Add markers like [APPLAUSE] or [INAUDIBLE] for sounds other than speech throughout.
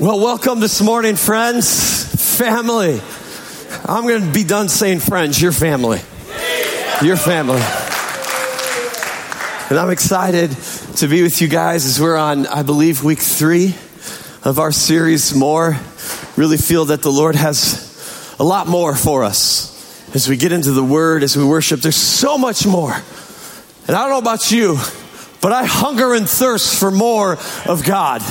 Well, welcome this morning, friends, family. I'm going to be done saying friends, your family. Your family. And I'm excited to be with you guys as we're on, I believe, week three of our series, More. Really feel that the Lord has a lot more for us as we get into the Word, as we worship. There's so much more. And I don't know about you, but I hunger and thirst for more of God.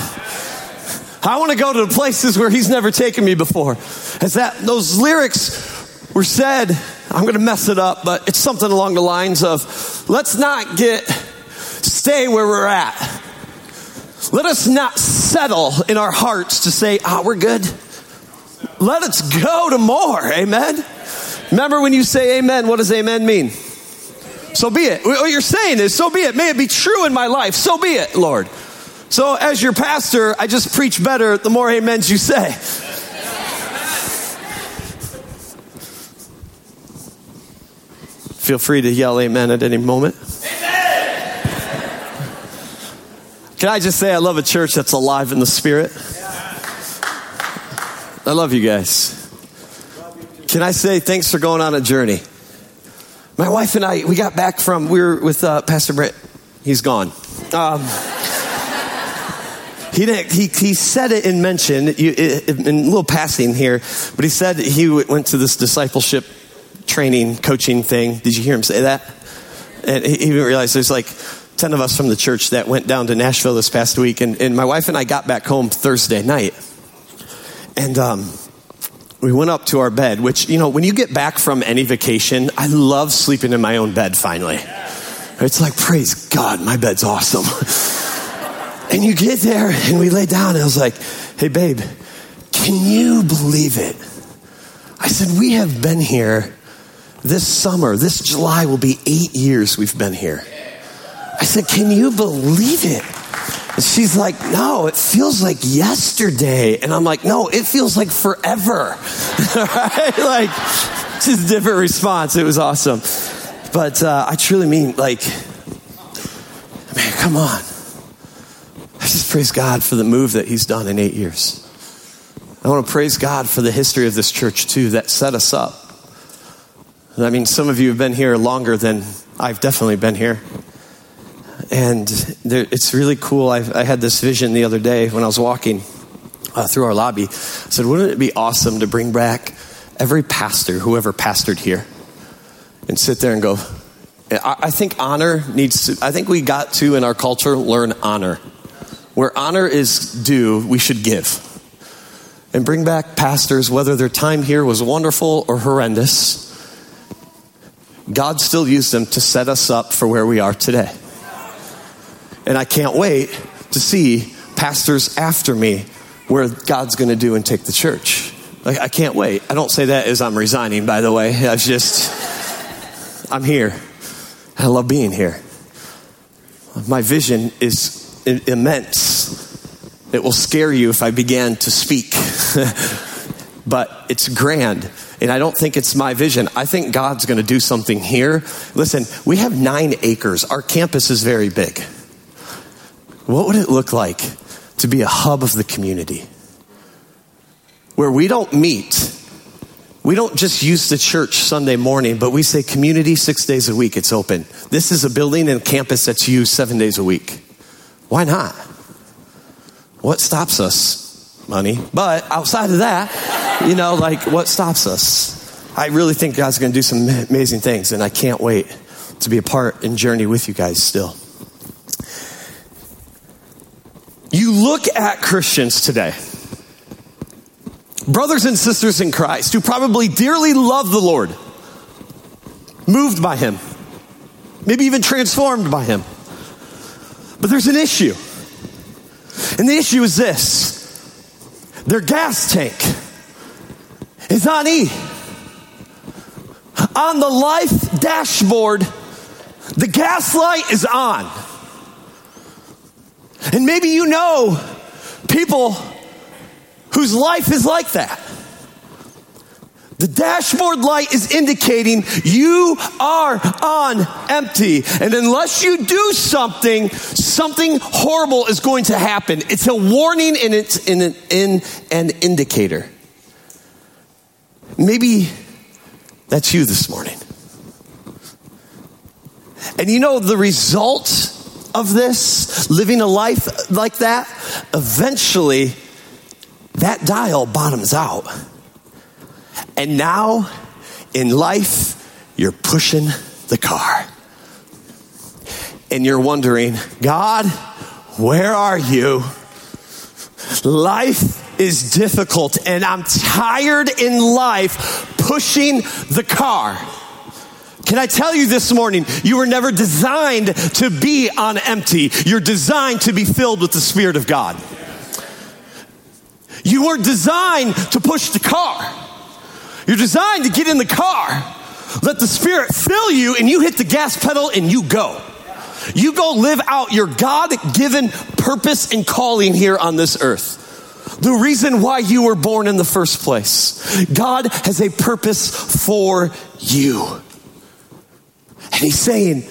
I want to go to the places where he's never taken me before. As that those lyrics were said, I'm going to mess it up, but it's something along the lines of let's not get stay where we're at. Let us not settle in our hearts to say, "Ah, oh, we're good." Let us go to more. Amen. Remember when you say amen, what does amen mean? So be it. What you're saying is, so be it. May it be true in my life. So be it, Lord. So, as your pastor, I just preach better the more amens you say. Feel free to yell amen at any moment. Can I just say I love a church that's alive in the spirit? I love you guys. Can I say thanks for going on a journey? My wife and I, we got back from, we were with uh, Pastor Brett. He's gone. Um, he, didn't, he, he said it in mention, in a little passing here, but he said he went to this discipleship training, coaching thing. Did you hear him say that? And he didn't realize there's like 10 of us from the church that went down to Nashville this past week. And, and my wife and I got back home Thursday night. And um, we went up to our bed, which, you know, when you get back from any vacation, I love sleeping in my own bed finally. It's like, praise God, my bed's awesome. [LAUGHS] And you get there, and we lay down, and I was like, hey, babe, can you believe it? I said, we have been here this summer, this July will be eight years we've been here. I said, can you believe it? And she's like, no, it feels like yesterday. And I'm like, no, it feels like forever. [LAUGHS] right? Like, just a different response. It was awesome. But uh, I truly mean, like, man, come on. Just praise God for the move that He's done in eight years. I want to praise God for the history of this church, too, that set us up. I mean, some of you have been here longer than I've definitely been here. And there, it's really cool. I, I, had this vision the other day when I was walking uh, through our lobby. I said, wouldn't it be awesome to bring back every pastor, whoever pastored here, and sit there and go, I, I think honor needs to, I think we got to, in our culture, learn honor. Where honor is due, we should give. And bring back pastors, whether their time here was wonderful or horrendous. God still used them to set us up for where we are today. And I can't wait to see pastors after me where God's going to do and take the church. Like, I can't wait. I don't say that as I'm resigning, by the way. I just, I'm here. I love being here. My vision is immense. It will scare you if I began to speak. [LAUGHS] but it's grand. And I don't think it's my vision. I think God's going to do something here. Listen, we have nine acres. Our campus is very big. What would it look like to be a hub of the community? Where we don't meet, we don't just use the church Sunday morning, but we say community six days a week, it's open. This is a building and campus that's used seven days a week. Why not? What stops us? Money. But outside of that, you know, like what stops us? I really think God's going to do some amazing things, and I can't wait to be a part and journey with you guys still. You look at Christians today, brothers and sisters in Christ, who probably dearly love the Lord, moved by Him, maybe even transformed by Him. But there's an issue. And the issue is this their gas tank is on E. On the life dashboard, the gas light is on. And maybe you know people whose life is like that. The dashboard light is indicating you are on empty. And unless you do something, something horrible is going to happen. It's a warning and it's in an, in an indicator. Maybe that's you this morning. And you know the result of this, living a life like that, eventually that dial bottoms out. And now in life, you're pushing the car. And you're wondering, God, where are you? Life is difficult and I'm tired in life pushing the car. Can I tell you this morning, you were never designed to be on empty. You're designed to be filled with the Spirit of God. You were designed to push the car. You're designed to get in the car, let the Spirit fill you, and you hit the gas pedal and you go. You go live out your God given purpose and calling here on this earth. The reason why you were born in the first place. God has a purpose for you. And He's saying,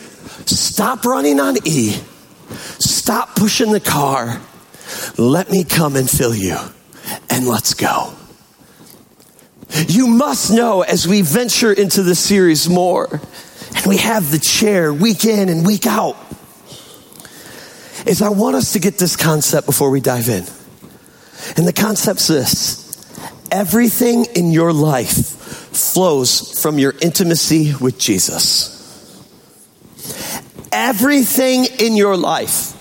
stop running on E, stop pushing the car, let me come and fill you, and let's go. You must know as we venture into the series more, and we have the chair week in and week out, is I want us to get this concept before we dive in. And the concept's this everything in your life flows from your intimacy with Jesus. Everything in your life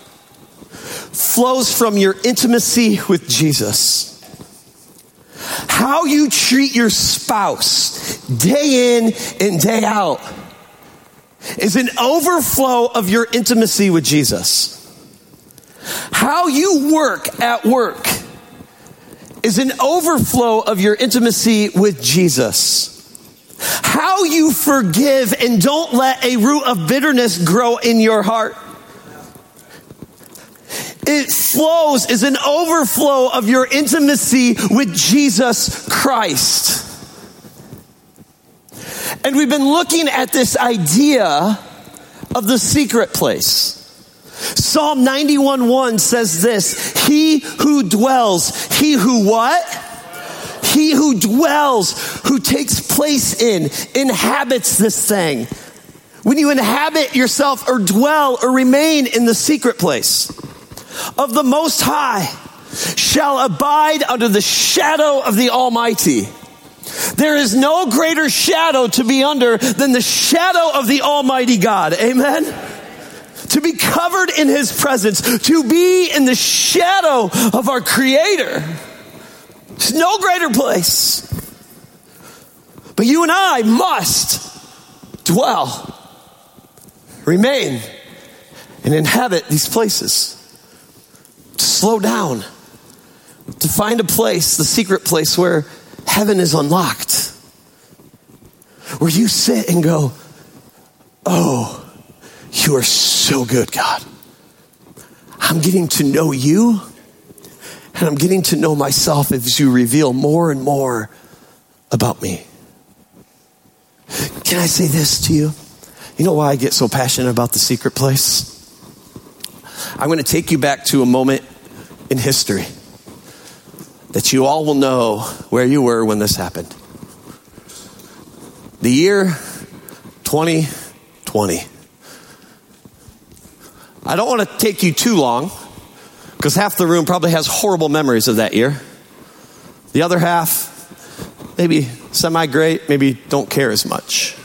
flows from your intimacy with Jesus. How you treat your spouse day in and day out is an overflow of your intimacy with Jesus. How you work at work is an overflow of your intimacy with Jesus. How you forgive and don't let a root of bitterness grow in your heart it flows is an overflow of your intimacy with Jesus Christ. And we've been looking at this idea of the secret place. Psalm 91 1 says this He who dwells, he who what? He who dwells, who takes place in, inhabits this thing. When you inhabit yourself or dwell or remain in the secret place of the Most High shall abide under the shadow of the Almighty. There is no greater shadow to be under than the shadow of the Almighty God. Amen? To be covered in His presence, to be in the shadow of our Creator. There's no greater place. But you and I must dwell, remain, and inhabit these places slow down, to find a place, the secret place where heaven is unlocked, where you sit and go, Oh, you are so good, God. I'm getting to know you, and I'm getting to know myself as you reveal more and more about me. Can I say this to you? You know why I get so passionate about the secret place? I'm going to take you back to a moment in history that you all will know where you were when this happened. The year 2020. I don't want to take you too long because half the room probably has horrible memories of that year. The other half, maybe semi great, maybe don't care as much.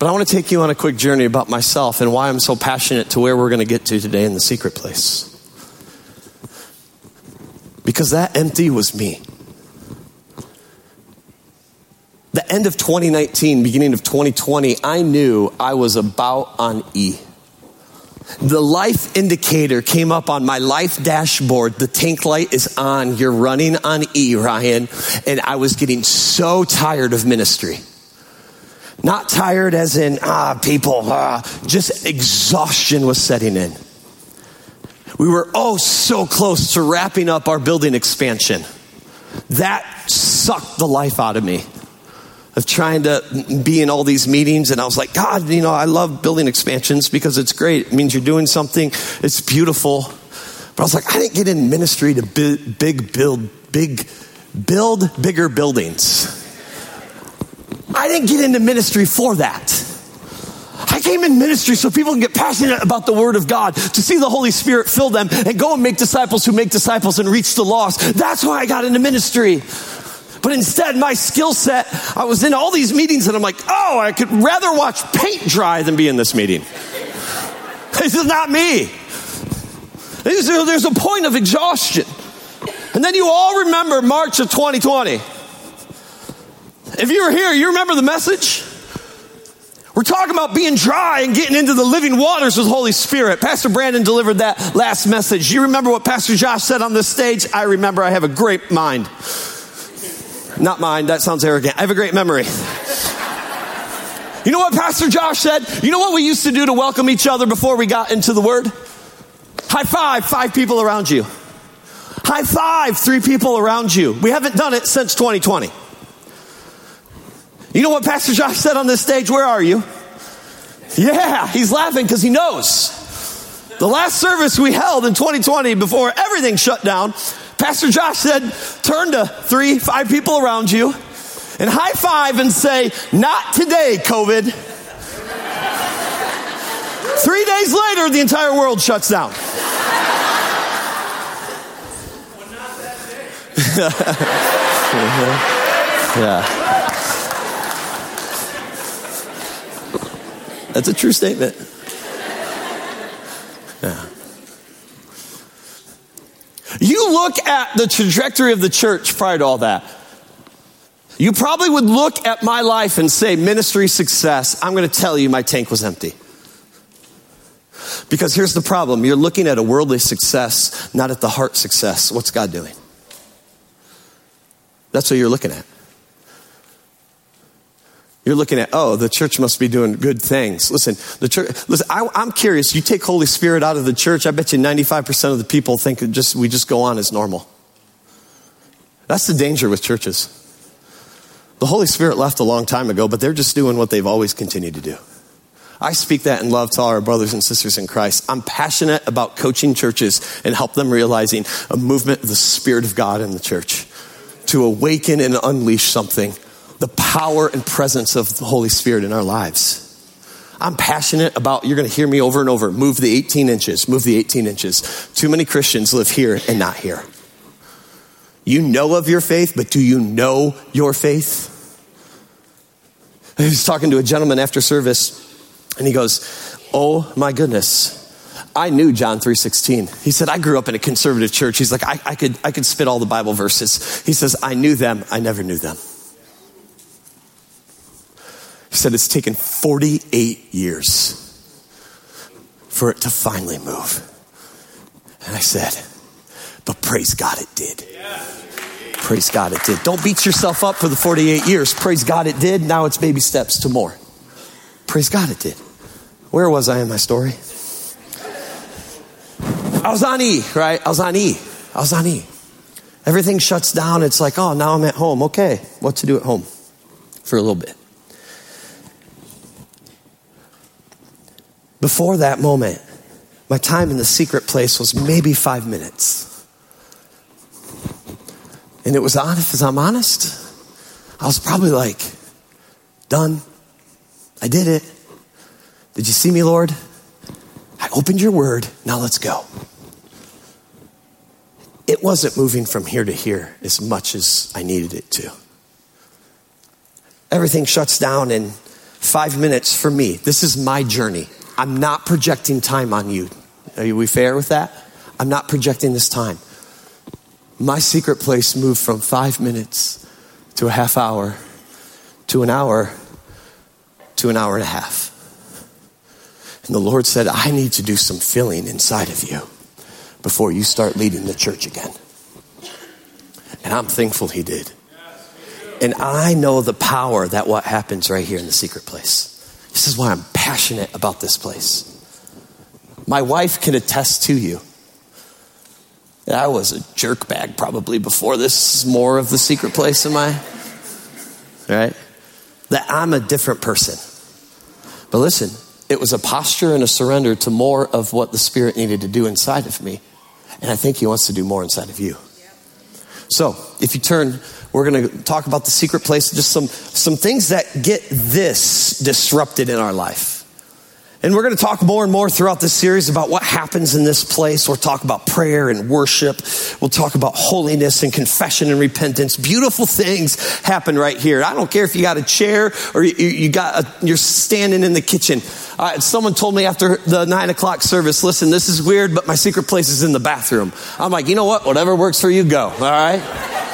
But I want to take you on a quick journey about myself and why I'm so passionate to where we're going to get to today in the secret place. Because that empty was me. The end of 2019, beginning of 2020, I knew I was about on E. The life indicator came up on my life dashboard. The tank light is on. You're running on E, Ryan. And I was getting so tired of ministry. Not tired as in, ah, people, ah, just exhaustion was setting in. We were oh so close to wrapping up our building expansion. That sucked the life out of me of trying to be in all these meetings. And I was like, God, you know, I love building expansions because it's great. It means you're doing something, it's beautiful. But I was like, I didn't get in ministry to big, big build, big, build bigger buildings. Didn't get into ministry for that. I came in ministry so people can get passionate about the Word of God, to see the Holy Spirit fill them and go and make disciples who make disciples and reach the lost. That's why I got into ministry. But instead, my skill set, I was in all these meetings and I'm like, oh, I could rather watch paint dry than be in this meeting. [LAUGHS] This is not me. There's a point of exhaustion. And then you all remember March of 2020. If you were here, you remember the message? We're talking about being dry and getting into the living waters with the Holy Spirit. Pastor Brandon delivered that last message. You remember what Pastor Josh said on this stage? I remember I have a great mind. Not mine, that sounds arrogant. I have a great memory. You know what Pastor Josh said? You know what we used to do to welcome each other before we got into the Word? High five, five people around you. High five, three people around you. We haven't done it since 2020. You know what Pastor Josh said on this stage? Where are you? Yeah, he's laughing because he knows. The last service we held in 2020 before everything shut down, Pastor Josh said, turn to three, five people around you and high five and say, Not today, COVID. [LAUGHS] Three days later, the entire world shuts down. [LAUGHS] yeah. That's a true statement. Yeah. You look at the trajectory of the church prior to all that. You probably would look at my life and say, ministry success. I'm going to tell you my tank was empty. Because here's the problem you're looking at a worldly success, not at the heart success. What's God doing? That's what you're looking at. You're looking at, oh, the church must be doing good things. Listen, the church, listen, I, am curious. You take Holy Spirit out of the church, I bet you 95% of the people think just, we just go on as normal. That's the danger with churches. The Holy Spirit left a long time ago, but they're just doing what they've always continued to do. I speak that in love to all our brothers and sisters in Christ. I'm passionate about coaching churches and help them realizing a movement of the Spirit of God in the church to awaken and unleash something the power and presence of the Holy Spirit in our lives. I'm passionate about, you're going to hear me over and over move the 18 inches, move the 18 inches. Too many Christians live here and not here. You know of your faith, but do you know your faith? I was talking to a gentleman after service, and he goes, Oh my goodness. I knew John 3.16. He said, I grew up in a conservative church. He's like, I, I, could, I could spit all the Bible verses. He says, I knew them. I never knew them. Said it's taken 48 years for it to finally move. And I said, but praise God it did. Praise God it did. Don't beat yourself up for the 48 years. Praise God it did. Now it's baby steps to more. Praise God it did. Where was I in my story? I was on E, right? I was on E. I was on E. Everything shuts down. It's like, oh, now I'm at home. Okay, what to do at home for a little bit. Before that moment, my time in the secret place was maybe five minutes. And it was honest, as I'm honest, I was probably like, done. I did it. Did you see me, Lord? I opened your word. Now let's go. It wasn't moving from here to here as much as I needed it to. Everything shuts down in five minutes for me. This is my journey. I'm not projecting time on you. Are we fair with that? I'm not projecting this time. My secret place moved from five minutes to a half hour to an hour to an hour and a half. And the Lord said, I need to do some filling inside of you before you start leading the church again. And I'm thankful He did. And I know the power that what happens right here in the secret place. This is why I'm passionate about this place. My wife can attest to you. I was a jerk bag probably before this is more of the secret place am I? right? That I'm a different person. But listen, it was a posture and a surrender to more of what the Spirit needed to do inside of me. And I think He wants to do more inside of you. So, if you turn, we're going to talk about the secret place, just some, some things that get this disrupted in our life. And we're going to talk more and more throughout this series about what happens in this place. We'll talk about prayer and worship. We'll talk about holiness and confession and repentance. Beautiful things happen right here. I don't care if you got a chair or you, got a, you're standing in the kitchen. Uh, someone told me after the nine o'clock service, listen, this is weird, but my secret place is in the bathroom. I'm like, you know what? Whatever works for you, go. All right.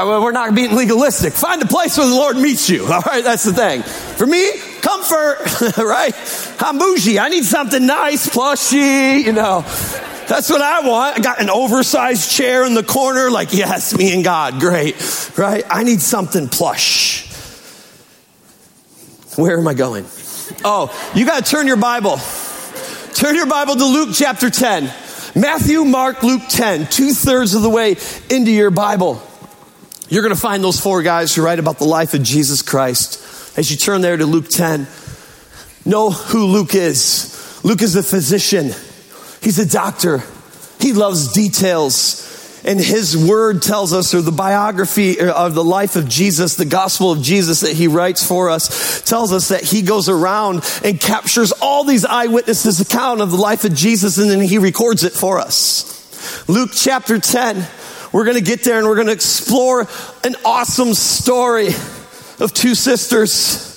Uh, we're not being legalistic. Find a place where the Lord meets you. [LAUGHS] All right, that's the thing. For me, comfort, [LAUGHS] right? I'm bougie. I need something nice, plushy, you know. That's what I want. I got an oversized chair in the corner, like, yes, me and God, great, right? I need something plush. Where am I going? Oh, you got to turn your Bible. Turn your Bible to Luke chapter 10. Matthew, Mark, Luke 10, two thirds of the way into your Bible. You're going to find those four guys who write about the life of Jesus Christ. As you turn there to Luke 10, know who Luke is. Luke is a physician, he's a doctor, he loves details. And his word tells us, or the biography uh, of the life of Jesus, the gospel of Jesus that he writes for us, tells us that he goes around and captures all these eyewitnesses' account of the life of Jesus and then he records it for us. Luke chapter 10, we're going to get there and we're going to explore an awesome story of two sisters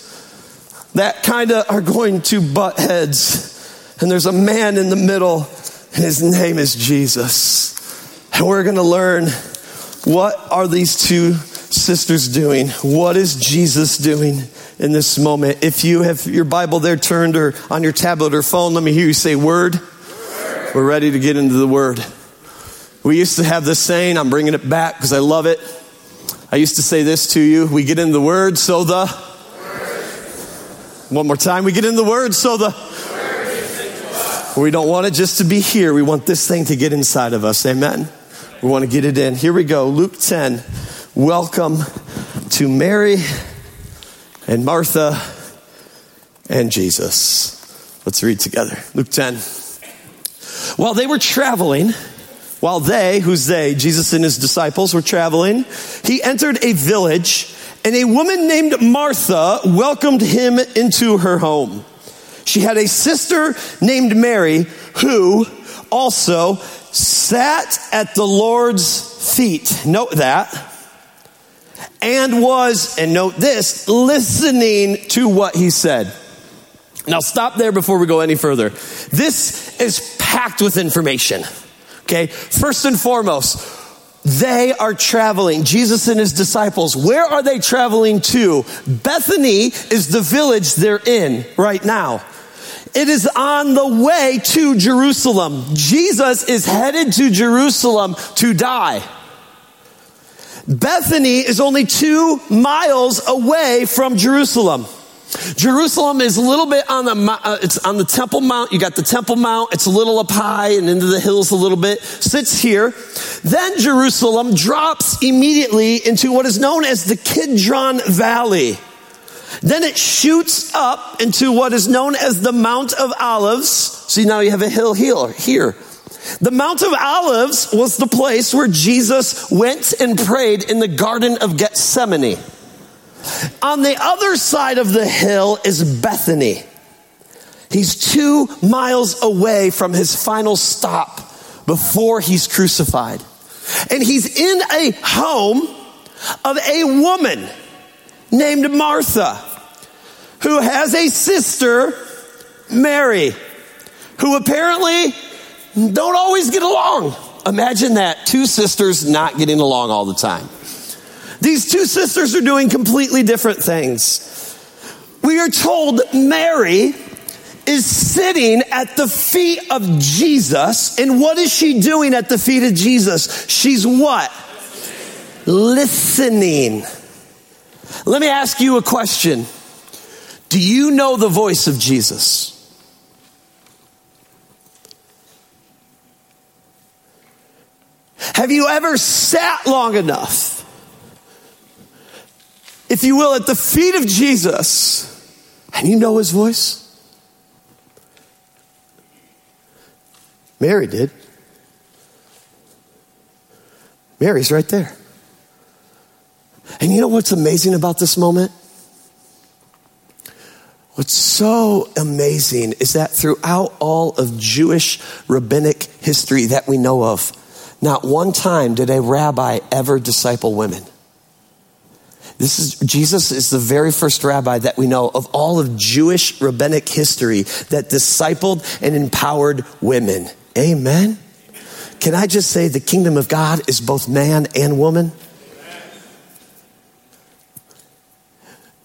that kind of are going to butt heads. And there's a man in the middle, and his name is Jesus. And we're going to learn what are these two sisters doing? What is Jesus doing in this moment? If you have your Bible there turned or on your tablet or phone, let me hear you say word. word. We're ready to get into the word. We used to have this saying, I'm bringing it back because I love it. I used to say this to you. We get in the word, so the. One more time. We get in the word, so the. We don't want it just to be here. We want this thing to get inside of us. Amen. We want to get it in. Here we go. Luke 10. Welcome to Mary and Martha and Jesus. Let's read together. Luke 10. While they were traveling, while they, who's they, Jesus and his disciples were traveling, he entered a village and a woman named Martha welcomed him into her home. She had a sister named Mary who also sat at the Lord's feet. Note that. And was, and note this, listening to what he said. Now stop there before we go any further. This is packed with information. Okay, first and foremost, they are traveling. Jesus and his disciples, where are they traveling to? Bethany is the village they're in right now. It is on the way to Jerusalem. Jesus is headed to Jerusalem to die. Bethany is only two miles away from Jerusalem. Jerusalem is a little bit on the, uh, it's on the Temple Mount. You got the Temple Mount. It's a little up high and into the hills a little bit. Sits here. Then Jerusalem drops immediately into what is known as the Kidron Valley. Then it shoots up into what is known as the Mount of Olives. See, now you have a hill here. The Mount of Olives was the place where Jesus went and prayed in the Garden of Gethsemane. On the other side of the hill is Bethany. He's two miles away from his final stop before he's crucified. And he's in a home of a woman named Martha who has a sister, Mary, who apparently don't always get along. Imagine that two sisters not getting along all the time. These two sisters are doing completely different things. We are told Mary is sitting at the feet of Jesus. And what is she doing at the feet of Jesus? She's what? Listening. Let me ask you a question. Do you know the voice of Jesus? Have you ever sat long enough, if you will, at the feet of Jesus and you know his voice? Mary did. Mary's right there. And you know what's amazing about this moment? What's so amazing is that throughout all of Jewish rabbinic history that we know of, not one time did a rabbi ever disciple women. This is Jesus is the very first rabbi that we know of all of Jewish rabbinic history that discipled and empowered women. Amen. Can I just say the kingdom of God is both man and woman?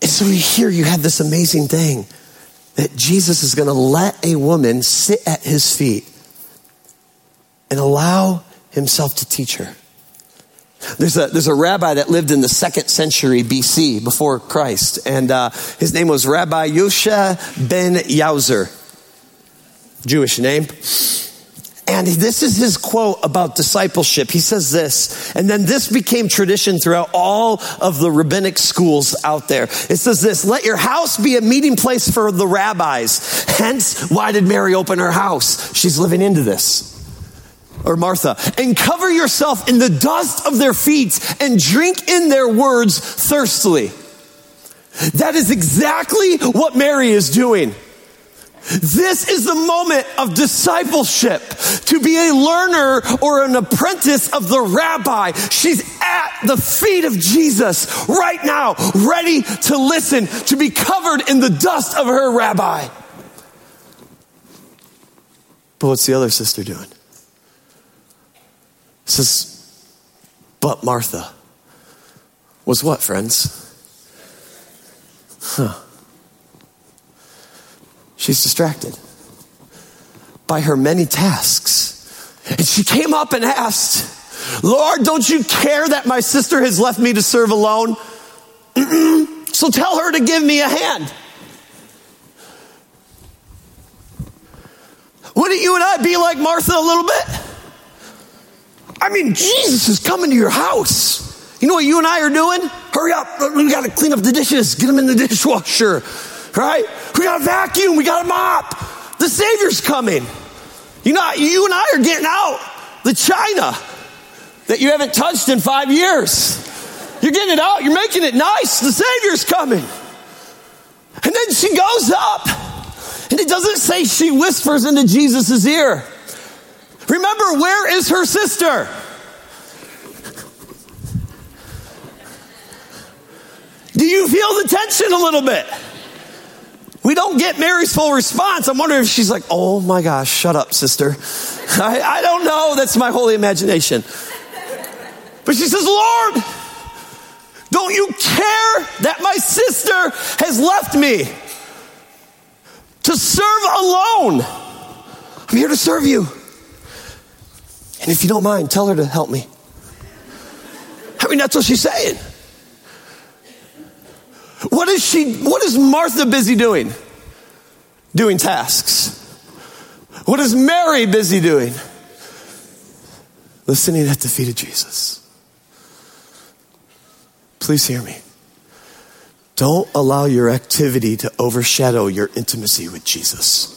And so here you have this amazing thing that Jesus is going to let a woman sit at his feet and allow himself to teach her. There's a, there's a rabbi that lived in the second century BC before Christ, and uh, his name was Rabbi Yosha ben Yauzer. Jewish name. And this is his quote about discipleship. He says this, and then this became tradition throughout all of the rabbinic schools out there. It says this, let your house be a meeting place for the rabbis. Hence, why did Mary open her house? She's living into this. Or Martha, and cover yourself in the dust of their feet and drink in their words thirstily. That is exactly what Mary is doing. This is the moment of discipleship to be a learner or an apprentice of the rabbi. She's at the feet of Jesus right now, ready to listen, to be covered in the dust of her rabbi. But what's the other sister doing? It says, but Martha was what, friends? Huh. She's distracted by her many tasks. And she came up and asked, Lord, don't you care that my sister has left me to serve alone? so tell her to give me a hand. Wouldn't you and I be like Martha a little bit? I mean, Jesus is coming to your house. You know what you and I are doing? Hurry up. We got to clean up the dishes, get them in the dishwasher right? We got to vacuum, we got to mop. The Savior's coming. You know, you and I are getting out the china that you haven't touched in five years. You're getting it out, you're making it nice. The Savior's coming. And then she goes up, and it doesn't say she whispers into Jesus' ear. Remember, where is her sister? Do you feel the tension a little bit? We don't get Mary's full response. I'm wondering if she's like, oh my gosh, shut up, sister. [LAUGHS] I, I don't know. That's my holy imagination. But she says, Lord, don't you care that my sister has left me to serve alone? I'm here to serve you. And if you don't mind, tell her to help me. I mean, that's what she's saying. What is she, what is Martha busy doing? Doing tasks. What is Mary busy doing? Listening at the feet of Jesus. Please hear me. Don't allow your activity to overshadow your intimacy with Jesus.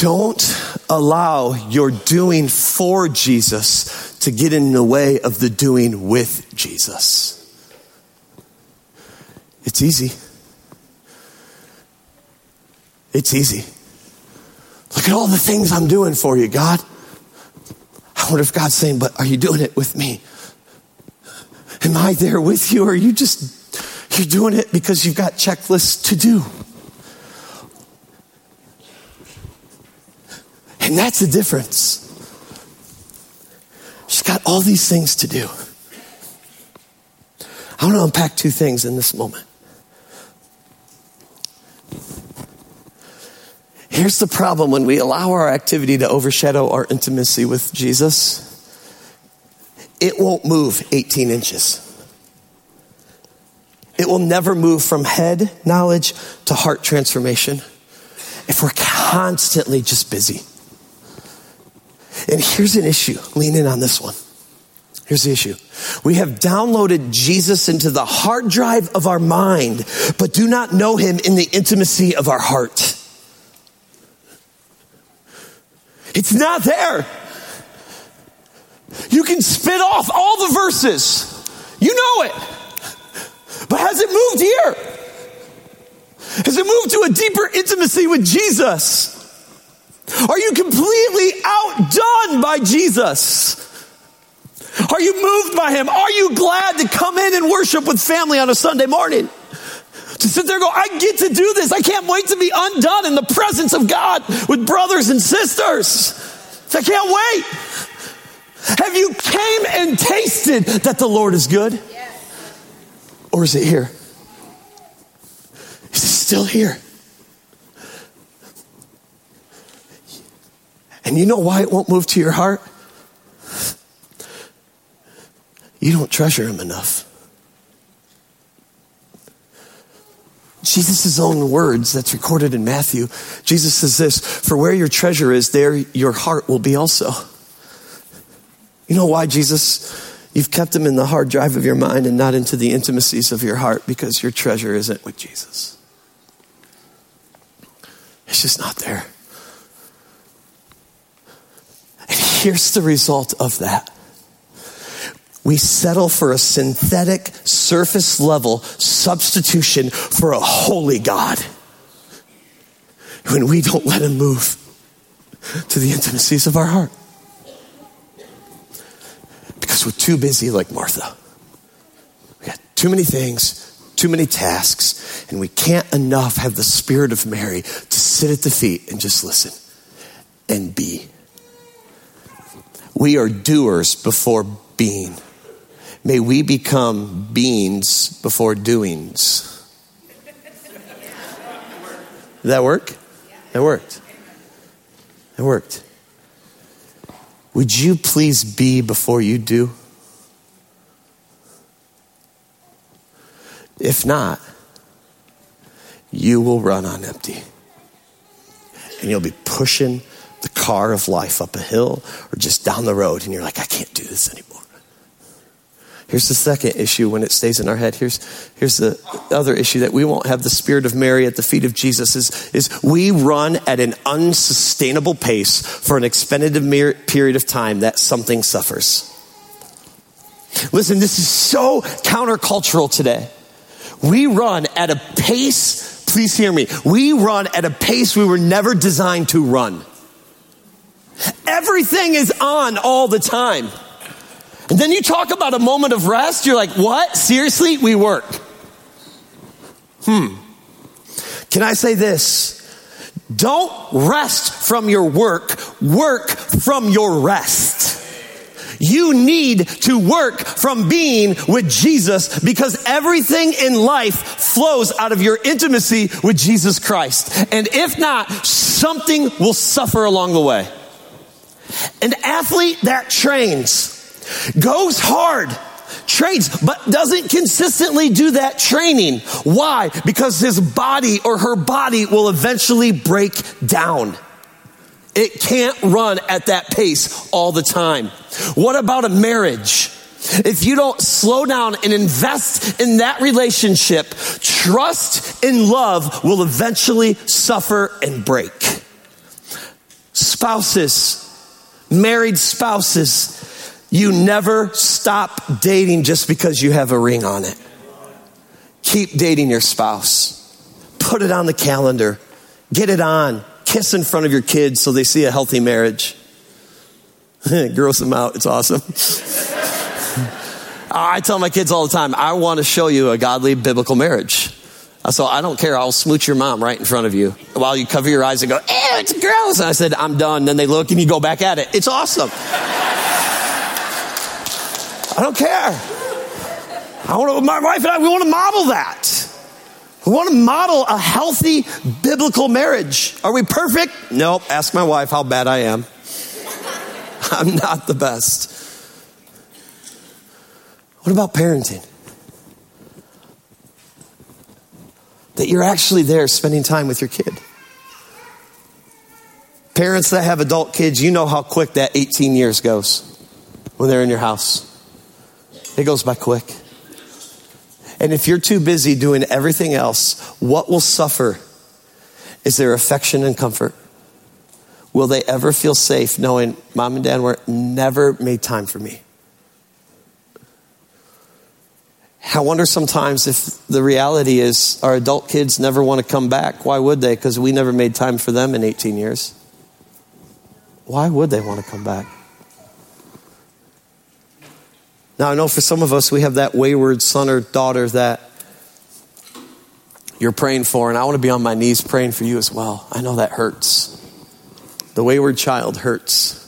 Don't allow your doing for Jesus to get in the way of the doing with Jesus. It's easy. It's easy. Look at all the things I'm doing for you, God. I wonder if God's saying, but are you doing it with me? Am I there with you? Or are you just, you're doing it because you've got checklists to do? And that's the difference. She's got all these things to do. I want to unpack two things in this moment. Here's the problem when we allow our activity to overshadow our intimacy with Jesus it won't move 18 inches. It will never move from head knowledge to heart transformation. if we're constantly just busy. And here's an issue. Lean in on this one. Here's the issue. We have downloaded Jesus into the hard drive of our mind, but do not know him in the intimacy of our heart. It's not there. You can spit off all the verses. You know it. But has it moved here? Has it moved to a deeper intimacy with Jesus? Are you completely outdone by Jesus? Are you moved by him? Are you glad to come in and worship with family on a Sunday morning? To sit there and go, I get to do this. I can't wait to be undone in the presence of God with brothers and sisters. I can't wait. Have you came and tasted that the Lord is good? Yes. Or is it here? Is it still here? And you know why it won't move to your heart? You don't treasure him enough. Jesus' own words that's recorded in Matthew, Jesus says this For where your treasure is, there your heart will be also. You know why, Jesus? You've kept him in the hard drive of your mind and not into the intimacies of your heart because your treasure isn't with Jesus. It's just not there. And here's the result of that we settle for a synthetic, surface level substitution for a holy God. When we don't let Him move to the intimacies of our heart. Because we're too busy, like Martha. We got too many things, too many tasks, and we can't enough have the spirit of Mary to sit at the feet and just listen and be. We are doers before being. May we become beings before doings. Did that work? That worked. It worked. Would you please be before you do? If not, you will run on empty. And you'll be pushing car of life up a hill or just down the road, and you're like, I can't do this anymore. Here's the second issue when it stays in our head. Here's, here's the other issue that we won't have the spirit of Mary at the feet of Jesus is, is we run at an unsustainable pace for an expended period of time that something suffers. Listen, this is so countercultural today. We run at a pace, please hear me, we run at a pace we were never designed to run. Everything is on all the time. And then you talk about a moment of rest, you're like, what? Seriously? We work. Hmm. Can I say this? Don't rest from your work, work from your rest. You need to work from being with Jesus because everything in life flows out of your intimacy with Jesus Christ. And if not, something will suffer along the way. An athlete that trains, goes hard, trains, but doesn't consistently do that training. Why? Because his body or her body will eventually break down. It can't run at that pace all the time. What about a marriage? If you don't slow down and invest in that relationship, trust and love will eventually suffer and break. Spouses, married spouses, you never stop dating just because you have a ring on it. Keep dating your spouse. Put it on the calendar. Get it on. Kiss in front of your kids so they see a healthy marriage. [LAUGHS] Gross them out. It's awesome. [LAUGHS] I tell my kids all the time, I want to show you a godly biblical marriage. So I don't care. I'll smooch your mom right in front of you while you cover your eyes and go, ew, it's gross. And I said, I'm done. Then they look and you go back at it. It's awesome. I don't care. I want to, my wife and I, we want to model that. We want to model a healthy biblical marriage. Are we perfect? Nope. Ask my wife how bad I am. [LAUGHS] I'm not the best. What about parenting? That you're actually there spending time with your kid. Parents that have adult kids, you know how quick that 18 years goes when they're in your house. It goes by quick. And if you're too busy doing everything else, what will suffer is their affection and comfort. Will they ever feel safe knowing mom and dad were never made time for me? I wonder sometimes if the reality is our adult kids never want to come back. Why would they? Because we never made time for them in 18 years. Why would they want to come back? Now, I know for some of us, we have that wayward son or daughter that you're praying for, and I want to be on my knees praying for you as well. I know that hurts. The wayward child hurts.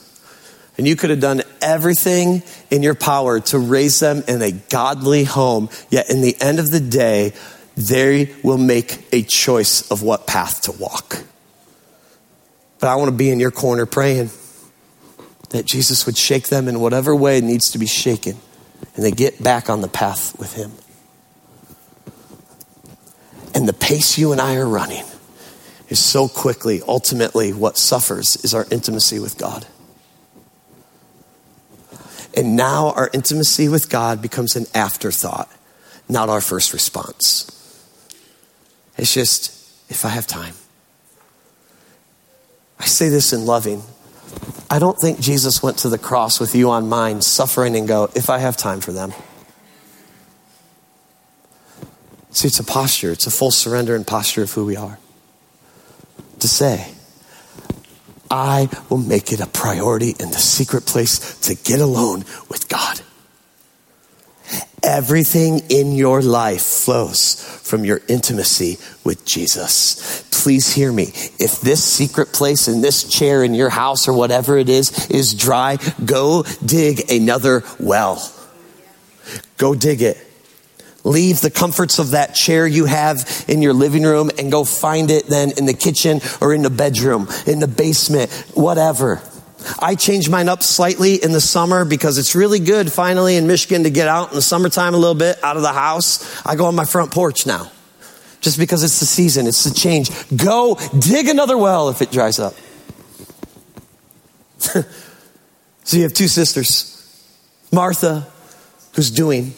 And you could have done everything in your power to raise them in a godly home, yet in the end of the day, they will make a choice of what path to walk. But I want to be in your corner praying that Jesus would shake them in whatever way needs to be shaken and they get back on the path with Him. And the pace you and I are running is so quickly, ultimately, what suffers is our intimacy with God. And now our intimacy with God becomes an afterthought, not our first response. It's just, if I have time. I say this in loving. I don't think Jesus went to the cross with you on mind, suffering, and go, if I have time for them. See, it's a posture, it's a full surrender and posture of who we are. To say, I will make it a priority in the secret place to get alone with God. Everything in your life flows from your intimacy with Jesus. Please hear me. If this secret place in this chair in your house or whatever it is is dry, go dig another well. Go dig it. Leave the comforts of that chair you have in your living room and go find it then in the kitchen or in the bedroom, in the basement, whatever. I change mine up slightly in the summer because it's really good finally in Michigan to get out in the summertime a little bit out of the house. I go on my front porch now just because it's the season, it's the change. Go dig another well if it dries up. [LAUGHS] so you have two sisters Martha, who's doing,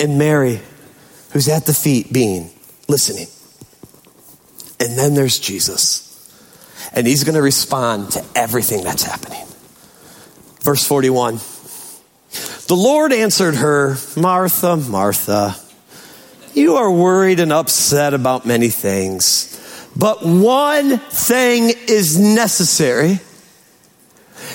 and Mary, who's at the feet being, listening. And then there's Jesus. And he's going to respond to everything that's happening. Verse 41. The Lord answered her, Martha, Martha, you are worried and upset about many things, but one thing is necessary.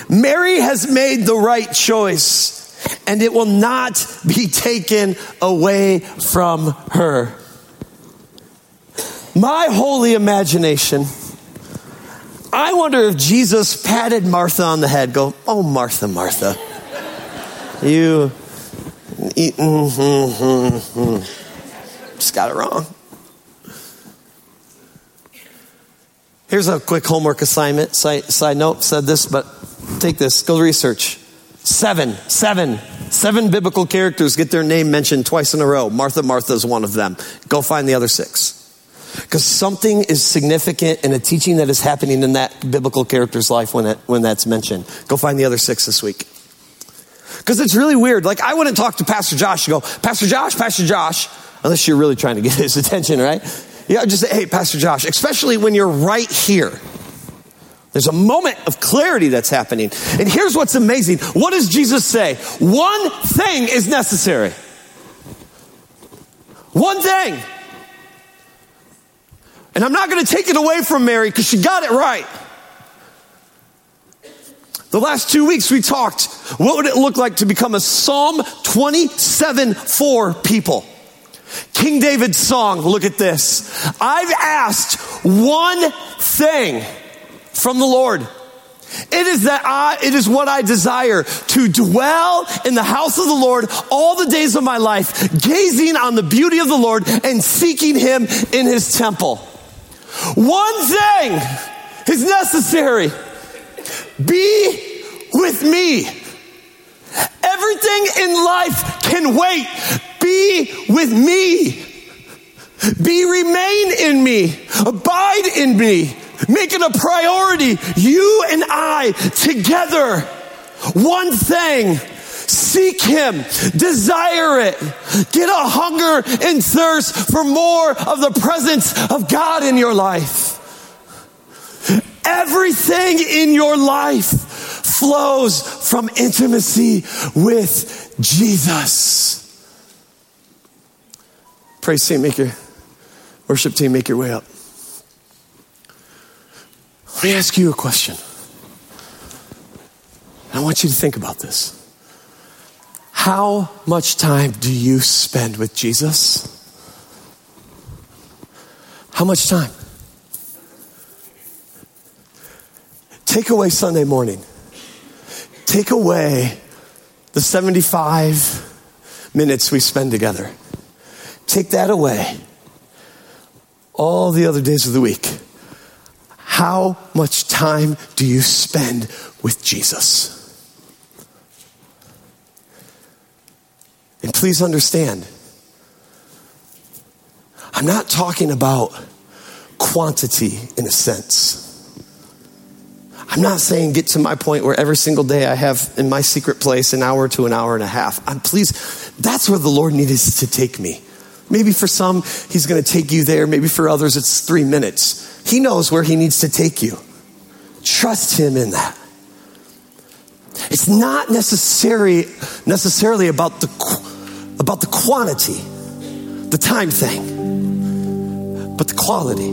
Mary has made the right choice and it will not be taken away from her. My holy imagination I wonder if Jesus patted Martha on the head, go, Oh, Martha, Martha, you, mm, mm, mm, just got it wrong. Here's a quick homework assignment. Side, side note, said this, but take this, go research. Seven, seven, seven biblical characters get their name mentioned twice in a row. Martha, Martha is one of them. Go find the other six. Because something is significant in a teaching that is happening in that biblical character's life when, it, when that's mentioned. Go find the other six this week. Because it's really weird. Like, I wouldn't talk to Pastor Josh and go, Pastor Josh, Pastor Josh, unless you're really trying to get [LAUGHS] his attention, right? Yeah, just say, hey, Pastor Josh, especially when you're right here. There's a moment of clarity that's happening. And here's what's amazing. What does Jesus say? One thing is necessary. One thing. And I'm not going to take it away from Mary because she got it right. The last two weeks we talked, what would it look like to become a Psalm 27 4 people? King David's song, look at this. I've asked one thing from the Lord. It is that I, it is what I desire to dwell in the house of the Lord all the days of my life, gazing on the beauty of the Lord and seeking him in his temple. One thing is necessary. Be with me. Everything in life can wait. Be with me. Be remain in me. Abide in me. Make it a priority. You and I together. One thing. Seek Him. Desire it. Get a hunger and thirst for more of the presence of God in your life. Everything in your life flows from intimacy with Jesus. Praise team, make your worship team, make your way up. Let me ask you a question. I want you to think about this. How much time do you spend with Jesus? How much time? Take away Sunday morning. Take away the 75 minutes we spend together. Take that away. All the other days of the week. How much time do you spend with Jesus? And please understand, I'm not talking about quantity in a sense. I'm not saying get to my point where every single day I have in my secret place an hour to an hour and a half. I'm pleased. That's where the Lord needs to take me. Maybe for some, He's going to take you there. Maybe for others, it's three minutes. He knows where He needs to take you. Trust Him in that. It's not necessary, necessarily about the, about the quantity, the time thing, but the quality.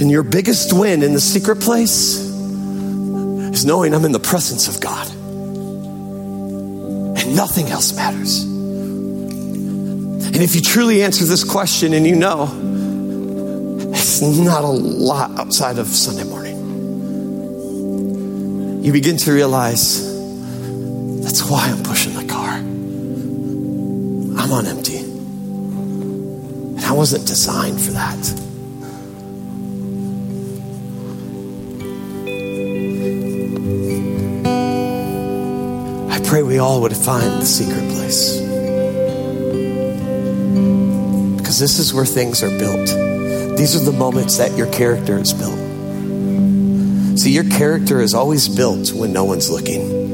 And your biggest win in the secret place is knowing I'm in the presence of God. And nothing else matters. And if you truly answer this question and you know, it's not a lot outside of Sunday morning, you begin to realize that's why I'm pushing the car. I'm on empty. And I wasn't designed for that. I pray we all would find the secret place. Because this is where things are built. These are the moments that your character is built. See, your character is always built when no one's looking.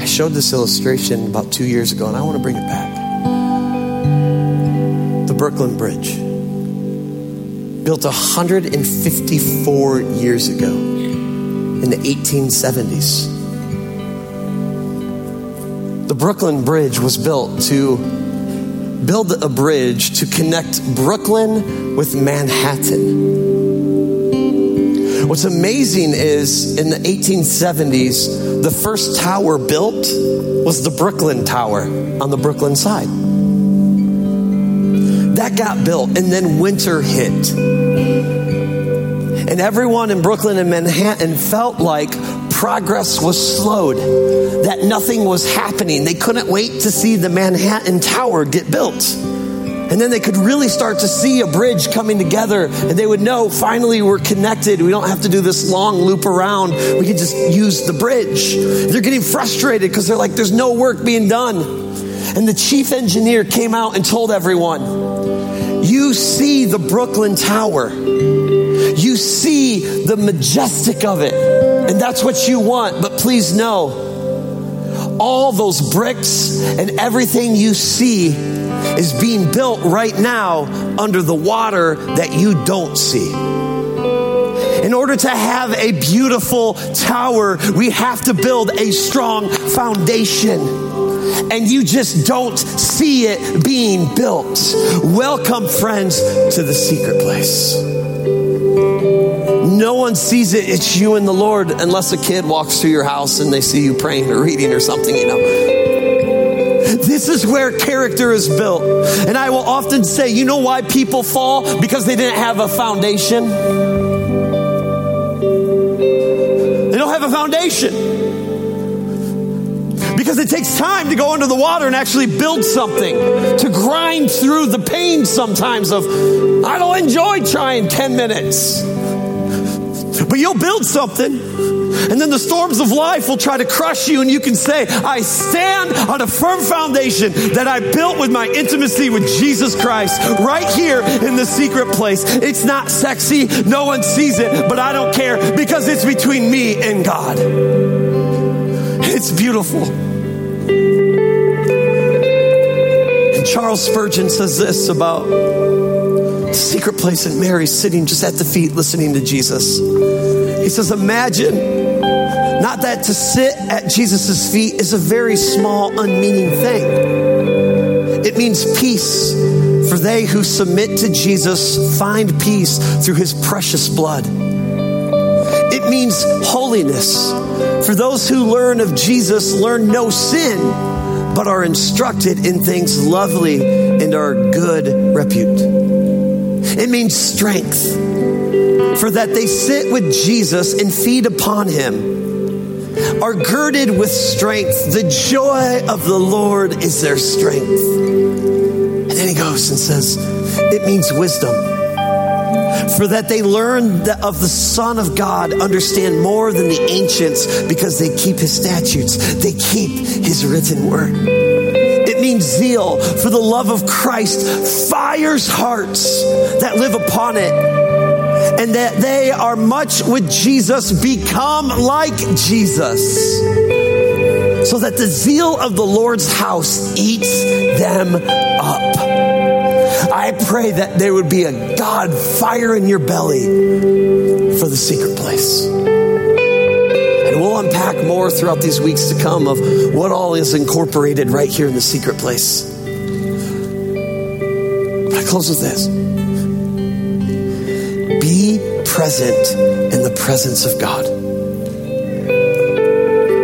I showed this illustration about two years ago, and I want to bring it back. The Brooklyn Bridge, built 154 years ago in the 1870s. The Brooklyn Bridge was built to build a bridge to connect Brooklyn with Manhattan. What's amazing is in the 1870s, the first tower built was the Brooklyn Tower on the Brooklyn side. That got built, and then winter hit. And everyone in Brooklyn and Manhattan felt like progress was slowed, that nothing was happening. They couldn't wait to see the Manhattan Tower get built. And then they could really start to see a bridge coming together, and they would know finally we're connected. We don't have to do this long loop around. We can just use the bridge. They're getting frustrated because they're like, there's no work being done. And the chief engineer came out and told everyone, You see the Brooklyn Tower, you see the majestic of it. And that's what you want. But please know, all those bricks and everything you see is being built right now under the water that you don't see. In order to have a beautiful tower, we have to build a strong foundation. And you just don't see it being built. Welcome, friends, to the secret place. No one sees it. It's you and the Lord, unless a kid walks through your house and they see you praying or reading or something, you know. This is where character is built. And I will often say, you know why people fall? Because they didn't have a foundation. They don't have a foundation. Because it takes time to go under the water and actually build something, to grind through the pain sometimes of, I don't enjoy trying 10 minutes. But you'll build something. And then the storms of life will try to crush you, and you can say, I stand on a firm foundation that I built with my intimacy with Jesus Christ right here in the secret place. It's not sexy, no one sees it, but I don't care because it's between me and God. It's beautiful. And Charles Spurgeon says this about the secret place and Mary sitting just at the feet listening to Jesus. Says, Imagine not that to sit at Jesus' feet is a very small, unmeaning thing. It means peace, for they who submit to Jesus find peace through his precious blood. It means holiness, for those who learn of Jesus learn no sin, but are instructed in things lovely and are good repute. It means strength, for that they sit with Jesus and feed upon him are girded with strength. The joy of the Lord is their strength. And then he goes and says, it means wisdom. For that they learn of the Son of God, understand more than the ancients because they keep his statutes, they keep his written word. It means zeal, for the love of Christ fires hearts that live upon it and that they are much with Jesus, become like Jesus, so that the zeal of the Lord's house eats them up. I pray that there would be a God fire in your belly for the secret place. And we'll unpack more throughout these weeks to come of what all is incorporated right here in the secret place. But I close with this present in the presence of God.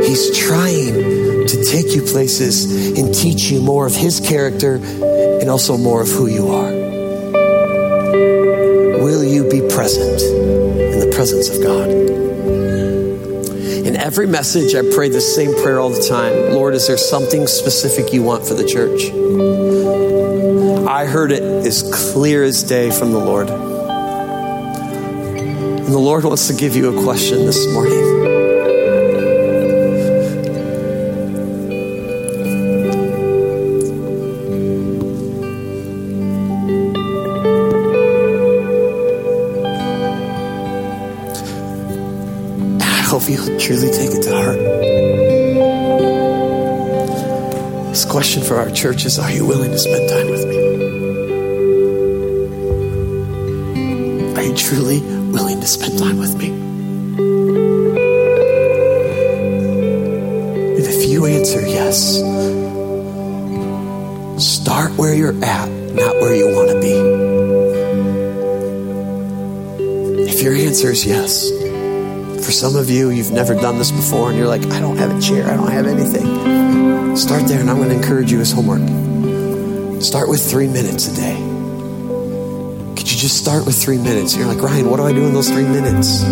He's trying to take you places and teach you more of His character and also more of who you are. Will you be present in the presence of God? In every message, I pray the same prayer all the time Lord, is there something specific you want for the church? I heard it as clear as day from the Lord. And the Lord wants to give you a question this morning. I hope you'll truly take it to heart. This question for our church is Are you willing to spend time with me? Are you truly to spend time with me? And if you answer yes, start where you're at, not where you want to be. If your answer is yes, for some of you, you've never done this before and you're like, I don't have a chair, I don't have anything. Start there, and I'm going to encourage you as homework. Start with three minutes a day just start with three minutes? You're like, Ryan, what do I do in those three minutes?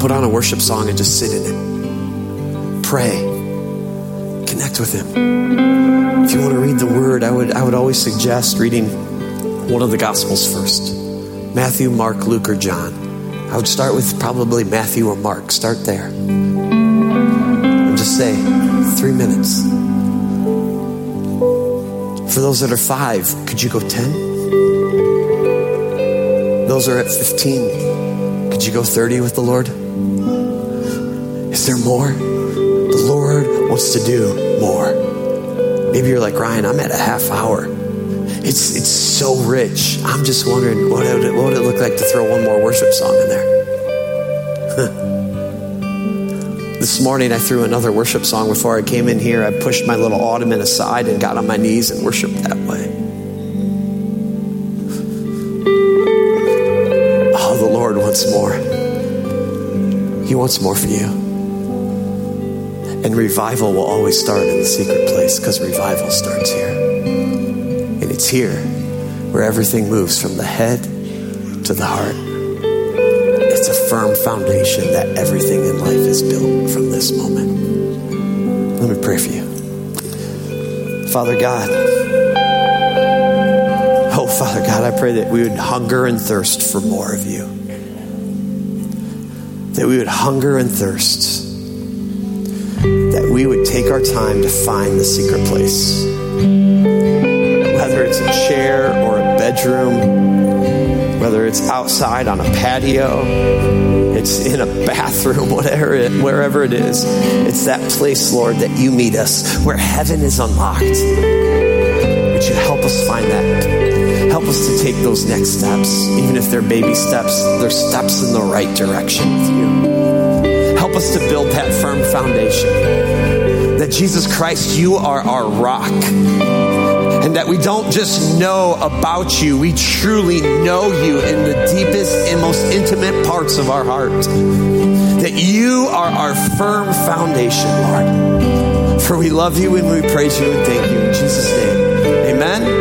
Put on a worship song and just sit in it. Pray. Connect with Him. If you want to read the Word, I would, I would always suggest reading one of the Gospels first Matthew, Mark, Luke, or John. I would start with probably Matthew or Mark. Start there. And just say, three minutes. For those that are five, could you go 10? Those are at 15. Could you go 30 with the Lord? Is there more? The Lord wants to do more. Maybe you're like, Ryan, I'm at a half hour. It's, it's so rich. I'm just wondering what would, it, what would it look like to throw one more worship song in there? [LAUGHS] this morning I threw another worship song before I came in here. I pushed my little ottoman aside and got on my knees and worshiped that wants more. He wants more for you. And revival will always start in the secret place because revival starts here. And it's here where everything moves from the head to the heart. It's a firm foundation that everything in life is built from this moment. Let me pray for you. Father God, oh, Father God, I pray that we would hunger and thirst for more of you that we would hunger and thirst, that we would take our time to find the secret place. Whether it's a chair or a bedroom, whether it's outside on a patio, it's in a bathroom, [LAUGHS] whatever it, wherever it is, it's that place, Lord, that you meet us where heaven is unlocked. Would you help us find that? Help us to take those next steps, even if they're baby steps, they're steps in the right direction with you. Help us to build that firm foundation. That Jesus Christ, you are our rock. And that we don't just know about you, we truly know you in the deepest and most intimate parts of our heart. That you are our firm foundation, Lord. For we love you and we praise you and thank you in Jesus' name. Amen.